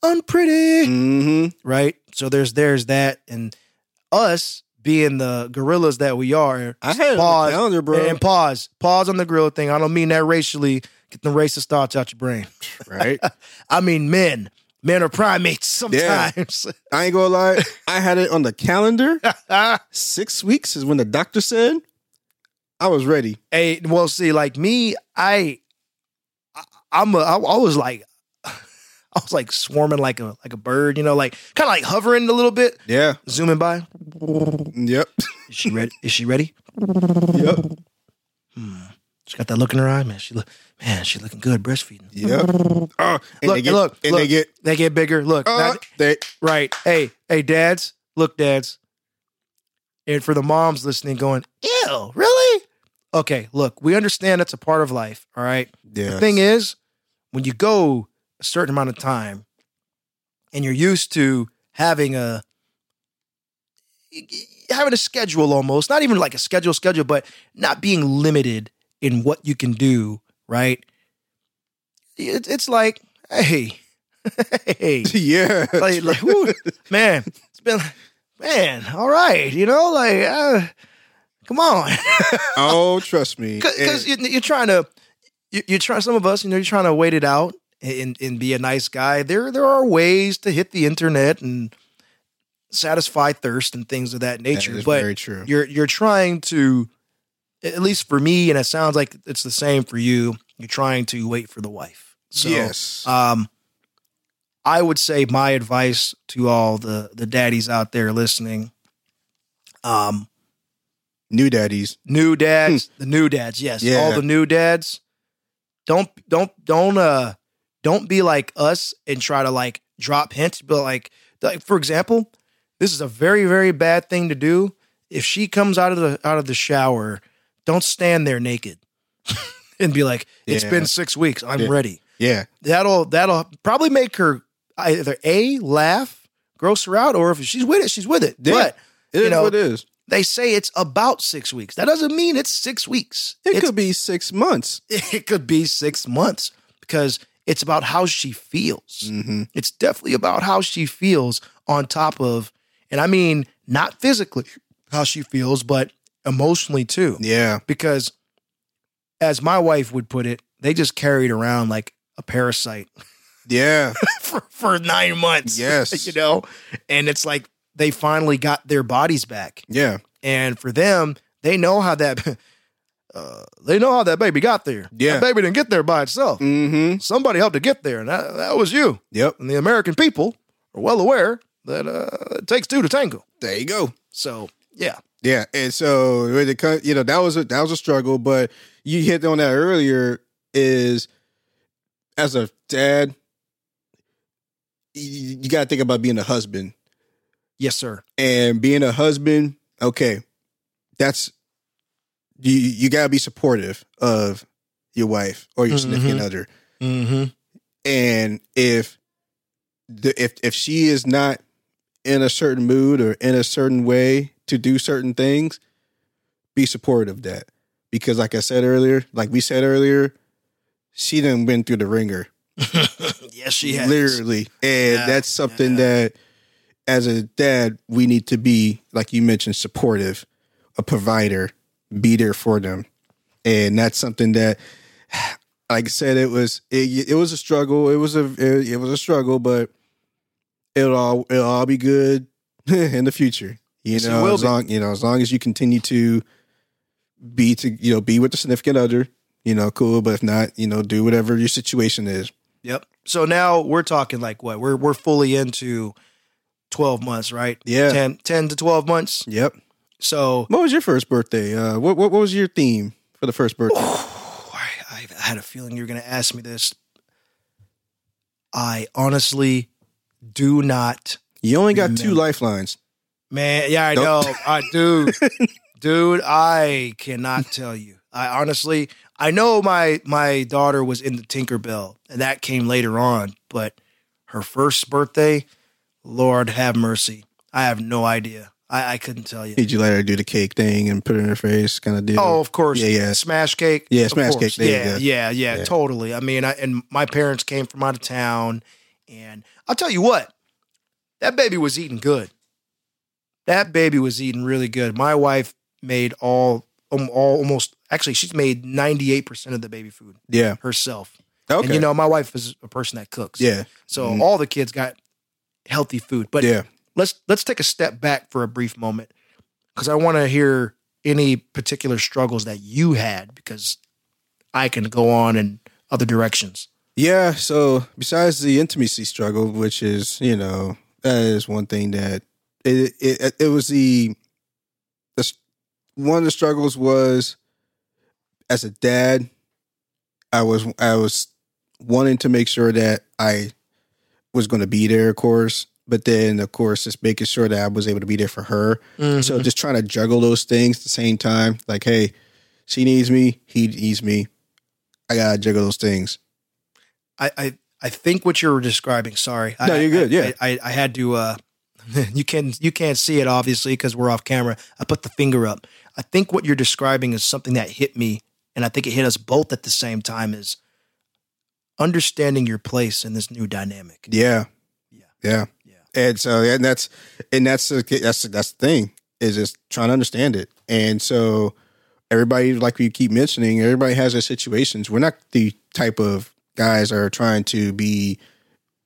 unpretty. Mhm. right? So there's there's that, and us being the gorillas that we are. I had it on the pause calendar, bro. And pause, pause on the gorilla thing. I don't mean that racially. Get the racist thoughts out your brain. Right. I mean men. Men are primates sometimes. I ain't gonna lie. I had it on the calendar. Six weeks is when the doctor said I was ready. hey, well, see, like me, I, I I'm a, I, I was like, I was like swarming like a like a bird, you know, like kind of like hovering a little bit, Yeah. zooming by. Yep. Is she ready? Is she ready? Yep. She got that look in her eye, man. She look, man, she looking good breastfeeding. Yep. Oh, and Look, they get, look, and look. they get They get bigger. Look, uh, not- they right? Hey, hey, dads, look, dads. And for the moms listening, going, ew, really? Okay, look, we understand that's a part of life. All right. yeah. The thing is, when you go a certain amount of time, and you're used to having a having a schedule almost, not even like a schedule schedule, but not being limited in what you can do, right? It, it's like, hey, hey, yeah. like, like man, it's been, man, all right, you know, like, uh, come on, oh, trust me. because And- you, you're trying to, you, you're trying. Some of us, you know, you're trying to wait it out and and be a nice guy. There, there are ways to hit the internet and satisfy thirst and things of that that nature, is but very true. you're you're trying to at least for me and it sounds like it's the same for you you're trying to wait for the wife so yes. um i would say my advice to all the the daddies out there listening um New daddies. new dads the new dads yes Yeah. all the new dads don't don't don't uh don't be like us and try to like drop hints but like like for example this is a very very bad thing to do if she comes out of the out of the shower don't stand there naked and be like it's Yeah. been six weeks i'm Yeah. ready Yeah. that'll that'll probably make her either a laugh gross her out or if she's with it she's with it Yeah. but It You is know, what it is. they say it's about six weeks that doesn't mean it's six weeks It It's- could be six months. it could be six months because it's about how she feels. Mm-hmm. It's definitely about how she feels on top of, and I mean, not physically how she feels, but emotionally too. Yeah. Because as my wife would put it, they just carried around like a parasite Yeah. for, for nine months. Yes. you know? And it's like they finally got their bodies back. Yeah. And for them, they know how that. Uh, they know how that baby got there. Yeah. that baby didn't get there by itself Mm-hmm. somebody helped to get there, and that, that was you. Yep. And the American people are well aware that uh, it takes two to tango. There you go. So, yeah. Yeah, and so when it comes, you know, that was a that was a struggle, but you hit on that earlier. Is as a dad, you, you got to think about being a husband, Yes, sir. and being a husband. Okay, that's you. You got to be supportive of your wife or your significant Mhm. other, Mm-hmm. and if the if if she is not in a certain mood or in a certain way to do certain things, be supportive of that. Because like I said earlier, like we said earlier, she done been through the ringer. yes, she has. Literally. And Yeah, that's something yeah. that as a dad, we need to be, like you mentioned, supportive, a provider, be there for them. And that's something that like I said, it was it, it was a struggle. It was a it, it was a struggle, but it'll all it'll all be good in the future. You know, as be. long you know, as long as you continue to be to you know be with the significant other, you know, cool. But if not, you know, do whatever your situation is. Yep. So now we're talking like what? We're we're fully into 12 months, right? Yeah. 10, 10 to 12 months. Yep. So What was your first birthday? Uh, what what, what was your theme for the first birthday? I, I had a feeling you were going to ask me this. I honestly do not, You only got two lifelines. man. Yeah, I Don't- know, I dude, dude. I cannot tell you. I honestly, I know my my daughter was in the Tinkerbell, and that came later on. But her first birthday, Lord have mercy. I have no idea. I, I couldn't tell you. Did you let her do the cake thing and put it in her face, kind of deal? Oh, of course. Yeah, yeah. Smash cake. Yeah, smash course. cake. Yeah, yeah, yeah, Yeah. totally. I mean, I, and my parents came from out of town, and I'll tell you what, that baby was eating good. That baby was eating really good. My wife made all, um, all almost actually, she's made ninety eight percent of the baby food yeah. herself. Okay. And you know, my wife is a person that cooks. yeah. So Mhm. all the kids got healthy food. But yeah. Let's let's take a step back for a brief moment because I want to hear any particular struggles that you had because I can go on in other directions. Yeah. So besides the intimacy struggle, which is you know that is one thing that it it, it was the the one of the struggles was as a dad, I was I was wanting to make sure that I was going to be there, of course. But then, of course, just making sure that I was able to be there for her. So just trying to juggle those things at the same time. Like, hey, she needs me, he needs me. I gotta juggle those things. I, I I think what you're describing. Sorry, No, I, you're good, I- yeah. I, I, I had to. uh You can you can't see it obviously because we're off camera. I put the finger up. I think what you're describing is something that hit me, and I think it hit us both at the same time. Is understanding your place in this new dynamic. Yeah. yeah, Yeah. And so, and that's and that's the that's that's the thing is just trying to understand it. And so, everybody, like we keep mentioning, everybody has their situations. We're not the type of guys are trying to be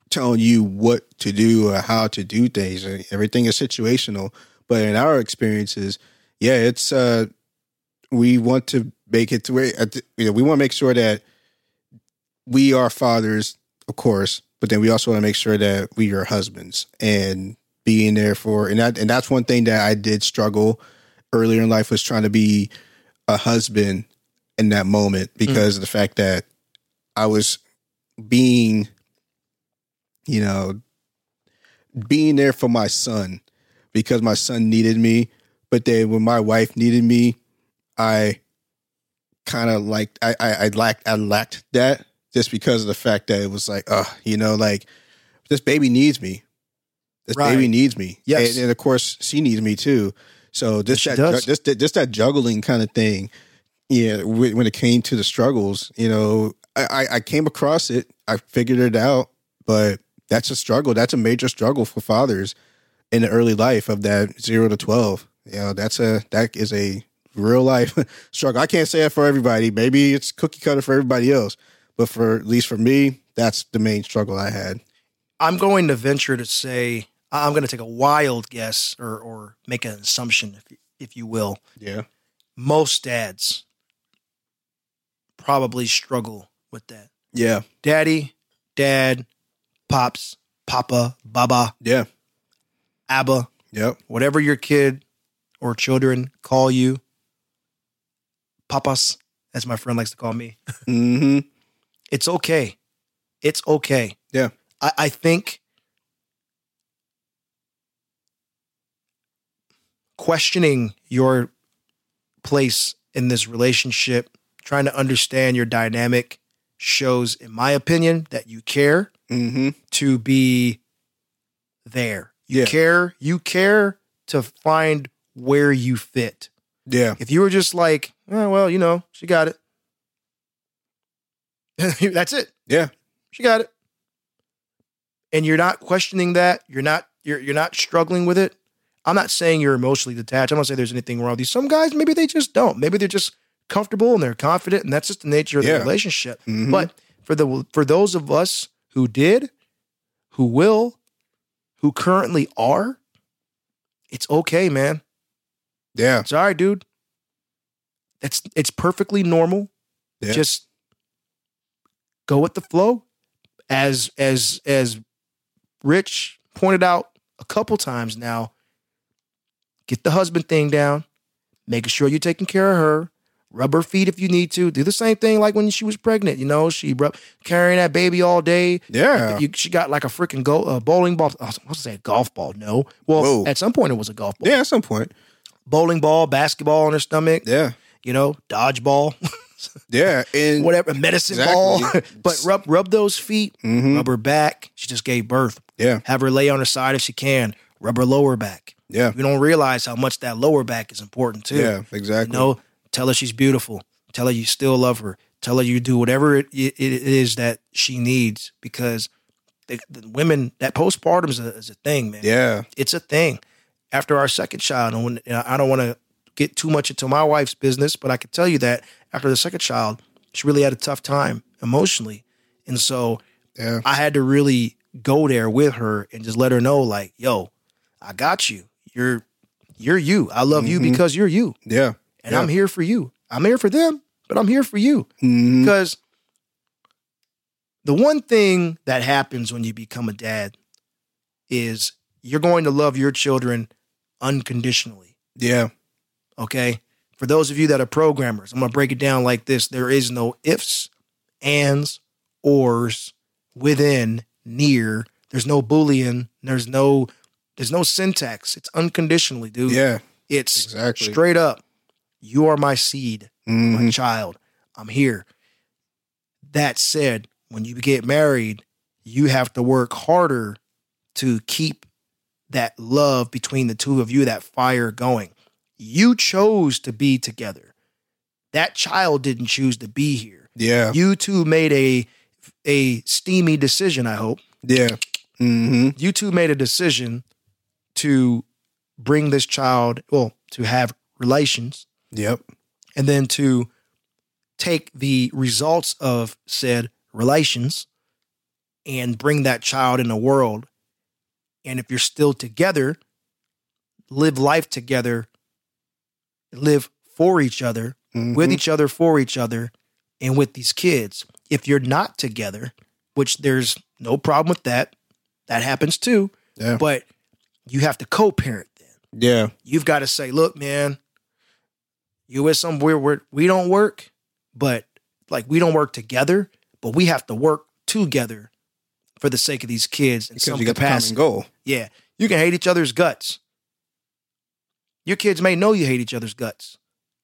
telling you what to do or how to do things. Everything is situational. But in our experiences, yeah, it's uh we want to make it to where you know, we want to make sure that we are fathers, of course, but then we also want to make sure that we are husbands and being there for and that and that's one thing that I did struggle earlier in life was trying to be a husband in that moment mm. because of the fact that I was being you know being there for my son because my son needed me but then when my wife needed me I kind of like I, I I lacked I lacked that just because of the fact that it was like uh you know like this baby needs me this Right. baby needs me Yes. and, and of course she needs me too so just that does. just that- just that juggling kind of thing yeah wh- when it came to the struggles you know I, I I came across it I figured it out but that's a struggle that's a major struggle for fathers in the early life of that zero to twelve you know that's a that is a real life struggle. I can't say that for everybody. Maybe it's cookie cutter for everybody else, but for at least for me, that's the main struggle I had. I'm going to venture to say I'm going to take a wild guess or or make an assumption, if if you will. Yeah. Most dads probably struggle with that. Yeah. Daddy, dad, pops, papa, baba, Yeah. abba, Yep. whatever your kid or children call you, papas, as my friend likes to call me. hmm It's okay. It's okay. Yeah. I, I think questioning your place in this relationship, trying to understand your dynamic shows, in my opinion, that you care hmm to be there. You Yeah. care, you care to find where you fit. Yeah. If you were just like, oh, well, you know, she got it. That's it. Yeah. She got it. And you're not questioning that. You're not you're you're not struggling with it. I'm not saying you're emotionally detached. I'm not saying there's anything wrong with you. Some guys maybe they just don't. Maybe they're just comfortable and they're confident, and that's just the nature of Yeah. the relationship. Mhm. But for the for those of us who did, who will, who currently are, it's okay, man. yeah, It's all right, dude. That's it's perfectly normal. Yeah. Just go with the flow. As as as Rich pointed out a couple times now, get the husband thing down, making sure you're taking care of her. Rub her feet if you need to. Do the same thing like when she was pregnant. You know, she rub, carrying that baby all day. yeah. You, she got like a freaking go, uh, bowling ball. I was supposed to say a golf ball. No. Well, Whoa. at some point it was a golf ball. Yeah, at some point. Bowling ball, basketball on her stomach Yeah. you know, dodgeball, Yeah. And whatever, medicine Exactly. ball. but rub rub those feet, Mhm. rub her back. She just gave birth. Yeah. Have her lay on her side if she can. Rub her lower back. Yeah. We don't realize how much that lower back is important too. Yeah, You exactly. know, tell her she's beautiful. Tell her you still love her. Tell her you do whatever it, it, it is that she needs because the, the women that postpartum is a, is a thing, man Yeah. it's a thing. After our second child, and when I don't want to get too much into my wife's business, but I can tell you that after the second child, she really had a tough time emotionally, and so Yeah. I had to really go there with her and just let her know, like, "Yo, I got you. You're you're you. I love you Mhm. because you're you, Yeah. and Yeah. I'm here for you. I'm here for them, but I'm here for you Mhm. because the one thing that happens when you become a dad is you're going to love your children unconditionally. Yeah. Okay. For those of you that are programmers, I'm going to break it down like this there is no ifs, ands, ors, within, near. There's no Boolean. There's no. There's no syntax. It's unconditionally, dude. Yeah. It's Exactly. straight up. You are my seed my Mhm. child. I'm here. That said, when you get married, you have to work harder to keep that love between the two of you, that fire going. You chose to be together. That child didn't choose to be here. Yeah. You two made a a steamy decision, I hope. Yeah. hmm You two made a decision to bring this child, well, to have relations Yep. and then to take the results of said relations and bring that child in the world. And if you're still together, live life together, live for each other, Mhm. with each other, for each other, and with these kids. If you're not together, which there's no problem with that, that happens too, Yeah. but you have to co parent then Yeah. you've got to say, look, man, you with somewhere where we don't work, but like we don't work together, but we have to work together for the sake of these kids in Because some you got the common capacity. goal. Yeah, you can hate each other's guts. Your kids may know you hate each other's guts,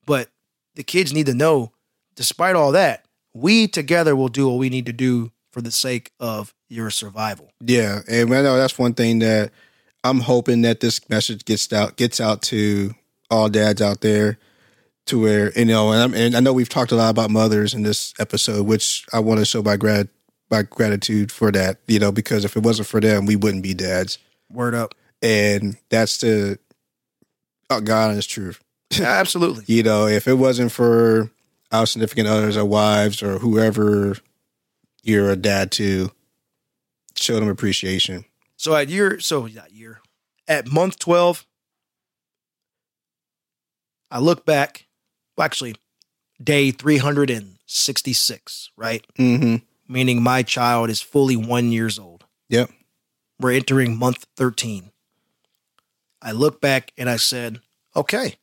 but the kids need to know, despite all that, we together will do what we need to do for the sake of your survival. Yeah, and I know that's one thing that I'm hoping that this message gets out gets out to all dads out there, to where you know, and, I'm, and I know we've talked a lot about mothers in this episode, which I want to show my grat my gratitude for that. You know, because if it wasn't for them, we wouldn't be dads, Word up. and that's the oh, God honest truth. Absolutely. You know, if it wasn't for our significant others our wives or whoever you're a dad to, show them appreciation. So at year, so not year, at month 12, I look back, well, actually, day 366, right? Mm-hmm. Meaning my child is fully one years old. Yep. We're entering month 13. I look back and I said, okay,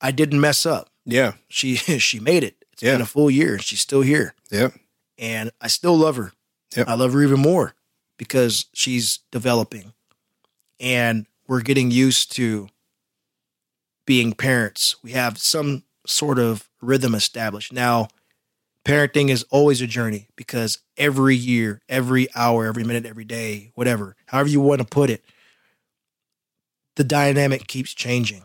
I didn't mess up. Yeah. She she made it. It's Yeah. been a full year and she's still here. Yep. and I still love her. Yep. I love her even more because she's developing and we're getting used to being parents. We have some sort of rhythm established. Now, parenting is always a journey because every year, every hour, every minute, every day, whatever, however you want to put it, the dynamic keeps changing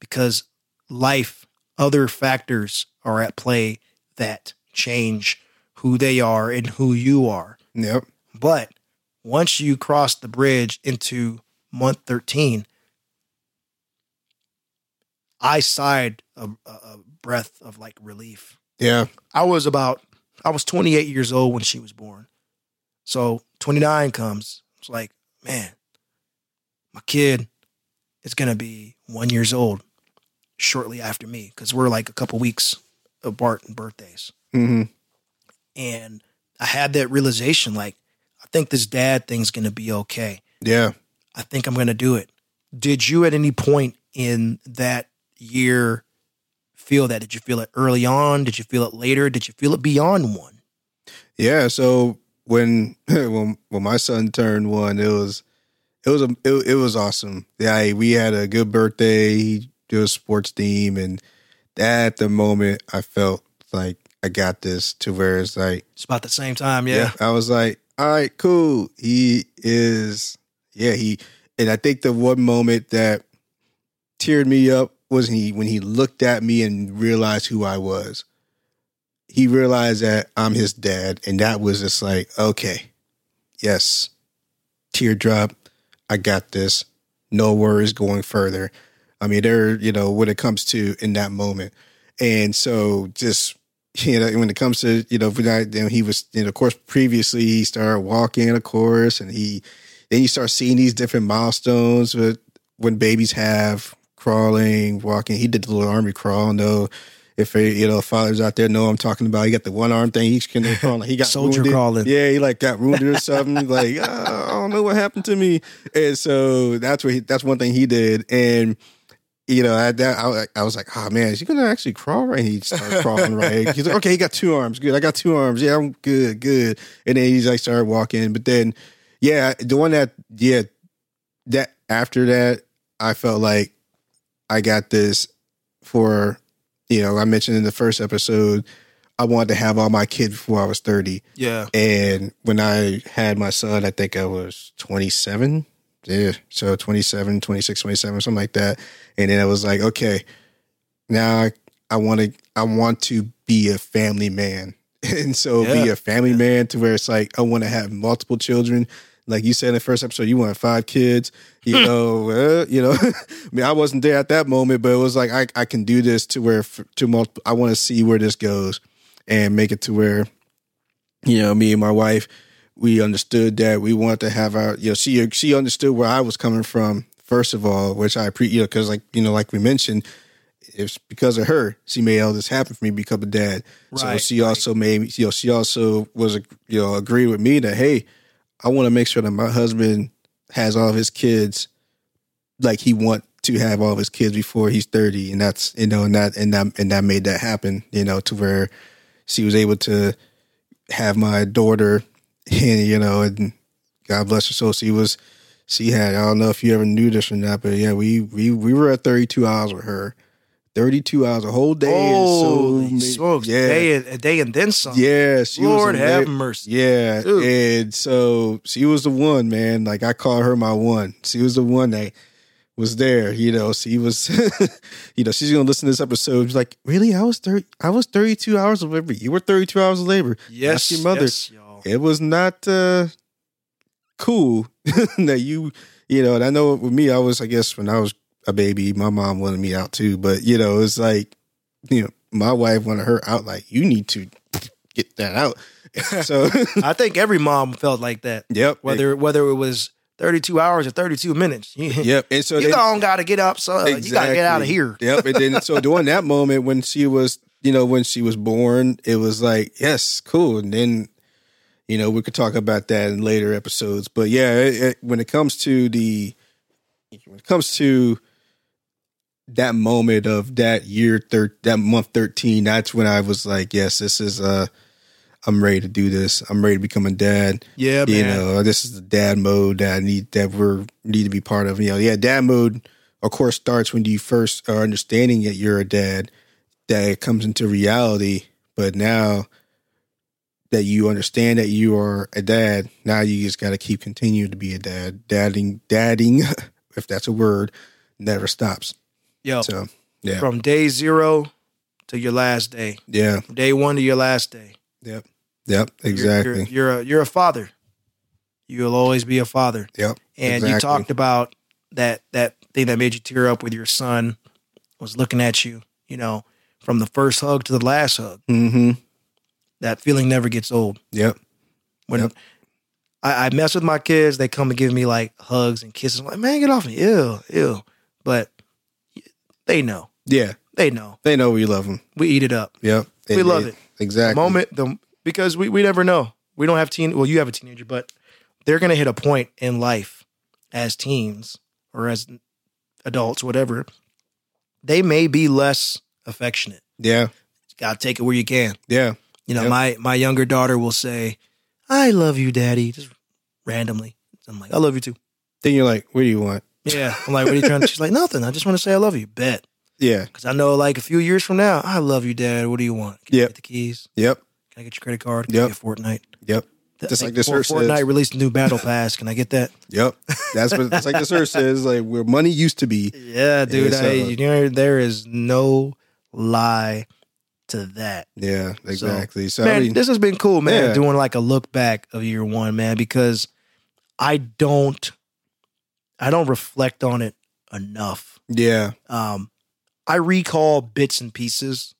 because life, other factors are at play that change who they are and who you are. Yep. But once you cross the bridge into month 13, I sighed a, a, breath of like relief. Yeah. I was about I was 28 years old when she was born. So 29 comes. It's like, man, my kid is gonna be one years old shortly after me because we're like a couple weeks apart in birthdays. hmm And I had that realization, like, I think this dad thing's gonna be okay. Yeah. I think I'm gonna do it. Did you at any point in that year feel that? Did you feel it early on? Did you feel it later? Did you feel it beyond one? Yeah. So when when when my son turned one, it was it was a it, it was awesome. Yeah, we had a good birthday. He did a sports team, and at the moment, I felt like I got this. To where it's like, It's about the same time, yeah, yeah. I was like, all right, cool. He is, yeah, he. And I think the one moment that teared me up was he when he looked at me and realized who I was. He realized that I'm his dad, and that was just like, okay, yes, teardrop, I got this. No worries going further. I mean, there, you know, when it comes to in that moment, and so just you know, when it comes to you know, you he was, you know, of course, previously he started walking, of course, and he then you start seeing these different milestones with when babies have crawling, walking. He did the little army crawl. No, if you know fathers out there know what I'm talking about, he got the one arm thing. He's kind of crawling. He got Soldier wounded. crawling. Yeah, he like got wounded or something. like "Ah, I don't know what happened to me. And so that's what he, that's one thing he did. And you know, at that I, I was like, oh man, is he gonna actually crawl right? He started crawling right. He's like, okay, he got two arms. Good, I got two arms. Yeah, I'm good, good. And then he's like started walking. But then, yeah, the one that yeah, that after that, I felt like I got this for you know, I mentioned in the first episode, I wanted to have all my kids before I was 30. Yeah. And when I had my son, I think I was 27. Yeah. So 27, 26, 27, something like that. And then I was like, okay, now I, I want to, I want to be a family man. And so be a family man to where it's like, I want to have multiple children. Like you said in the first episode, you want five kids, you know, uh, you know, I mean, I wasn't there at that moment, but it was like, I, I can do this to where, to multiple, I want to see where this goes and make it to where you know, me and my wife, we understood that we wanted to have our, you know, she she understood where I was coming from. First of all, which I appreciate, you know, because like you know, like we mentioned, it's because of her she made all this happen for me become a dad. so she right. also made, you know, she also was, you know, agreed with me that hey, I want to make sure that my husband has all of his kids like he want to have all of his kids before he's 30 and that's you know and that and that and that made that happen you know to where she was able to have my daughter and you know and god bless her soul she was she had i don't know if you ever knew this or not but yeah we we we were at 32 hours with her 32 hours a whole day and so Holy smokes. yeah Day and, a day and then some. yeah she Lord was have mercy. yeah, Dude. and so she was the one, man. Like I call her my one. She was the one that was there. You know, she was. you know, she's gonna listen to this episode. She's like, really? I was thirty. I was thirty-two hours of labor. You were thirty-two hours of labor. Yes. Ask your mother. Yes. It was not uh, cool that you. You know, and I know with me, I was. I guess when I was a baby, my mom wanted me out too. But you know, it's like, you know, my wife wanted her out. Like, you need to get that out. So. I think every mom felt like that. Yep. Whether whether it was 32 hours or 32 minutes. Yep. And so you don't got to get up. So you got to get out of here. Yep. And then so during that moment when she was, you know, when she was born, it was like, yes, cool. And then, you know, we could talk about that in later episodes. But yeah, it, it, when it comes to the, when it comes to that moment of that year, thir- that month 13, that's when I was like, yes, this is, uh, I'm ready to do this. I'm ready to become a dad. Yeah, man. you know this is the dad mode that I need that we're need to be part of. You know, yeah, dad mode of course starts when you first are understanding that you're a dad, that it comes into reality. But now that you understand that you are a dad, now you just got to keep continuing to be a dad. Dadding, dadding, if that's a word, never stops. Yo, So yeah, from day zero to your last day, yeah, from day one to your last day. yep, yep, You're- exactly. You're, you're, a you're a father. You'll always be a father. yep, And you talked about that that thing that made you tear up with your son was looking at you, you know, from the first hug to the last hug. Mm-hmm. That feeling never gets old. Yep. When Yep. I, I mess with my kids, they come and give me like hugs and kisses. I'm like, man, get off me. Ew, ew. But they know. Yeah. They know. They know we love them. We eat it up. Yep. We love it. Exactly. The moment the because we, we never know. We don't have teen well, you have a teenager, but they're gonna hit a point in life as teens or as adults, whatever. They may be less affectionate. Yeah. Gotta take it where you can. Yeah. You know, Yep. my my younger daughter will say, I love you, daddy, just randomly. I'm like, I love you too. Then you're like, what do you want? Yeah. I'm like, what are you trying to? She's like, nothing. I just want to say I love you. Bet. Yeah. Because I know, like, a few years from now, I love you, dad. What do you want? Can I get the keys? Yep. Can I get your credit card? Can Yep. I get Fortnite? Yep. Just like the shirt Fortnite says. released a new battle pass. Can I get that? Yep. That's what it's like the sir says, like where money used to be. Yeah, dude. I, you know, there is no lie to that. Yeah, exactly. So, man, I mean, this has been cool, man. Yeah. Doing like a look back of year one, man, because I don't, I don't reflect on it enough. yeah. Um, I recall bits and pieces,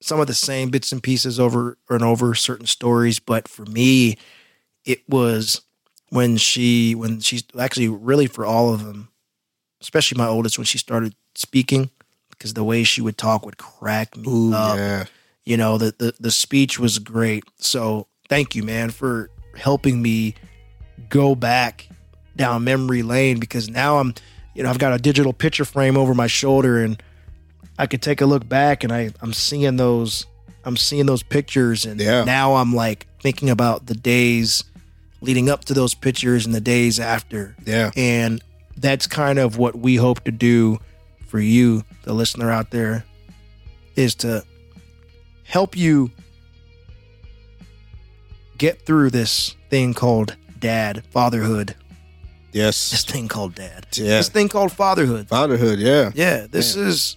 some of the same bits and pieces over and over certain stories, but for me, it was when she, when she's actually really for all of them, especially my oldest, when she started speaking, because the way she would talk would crack me Ooh, up yeah. you know the, the the speech was great so thank you man for helping me go back down memory lane because now i'm you know i've got a digital picture frame over my shoulder and i could take a look back and i i'm seeing those i'm seeing those pictures and Yeah. now i'm like thinking about the days leading up to those pictures and the days after Yeah. and that's kind of what we hope to do for you, the listener out there, is to help you get through this thing called dad, fatherhood. This thing called dad. Yeah. This thing called fatherhood. Fatherhood. Yeah. Yeah, this is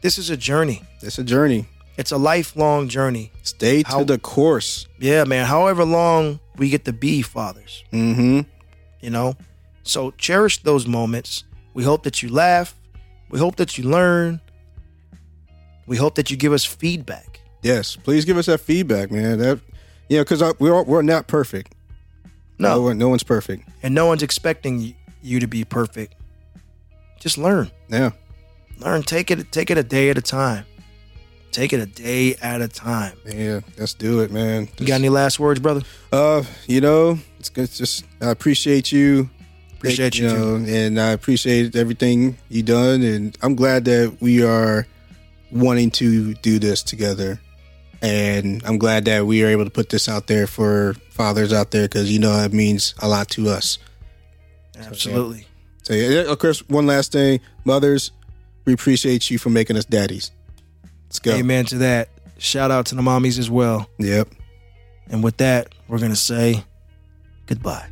this is a journey. It's a journey. It's a lifelong journey. Stay to How- the course. Yeah, man. However long we get to be fathers, Mm-hmm. you know? So cherish those moments. We hope that you laugh. We hope that you learn. We hope that you give us feedback. Yes. Please give us that feedback, man. That you know, because we're we're not perfect. No, one- no one's perfect. and no one's expecting you to be perfect. Just learn. Yeah. Learn. Take it. Take it a day at a time. Take it a day at a time. Yeah. Let's do it, man. You got any last words, brother? Uh, you know, it's good. It's just I appreciate you. Appreciate you, know, and I appreciate everything you done, and I'm glad that we are wanting to do this together. And I'm glad that we are able to put this out there for fathers out there because you know it means a lot to us. Absolutely. So, yeah, of course, one last thing, mothers, we appreciate you for making us daddies. Let's go. Amen to that. Shout out to the mommies as well. Yep. And with that, we're gonna say goodbye.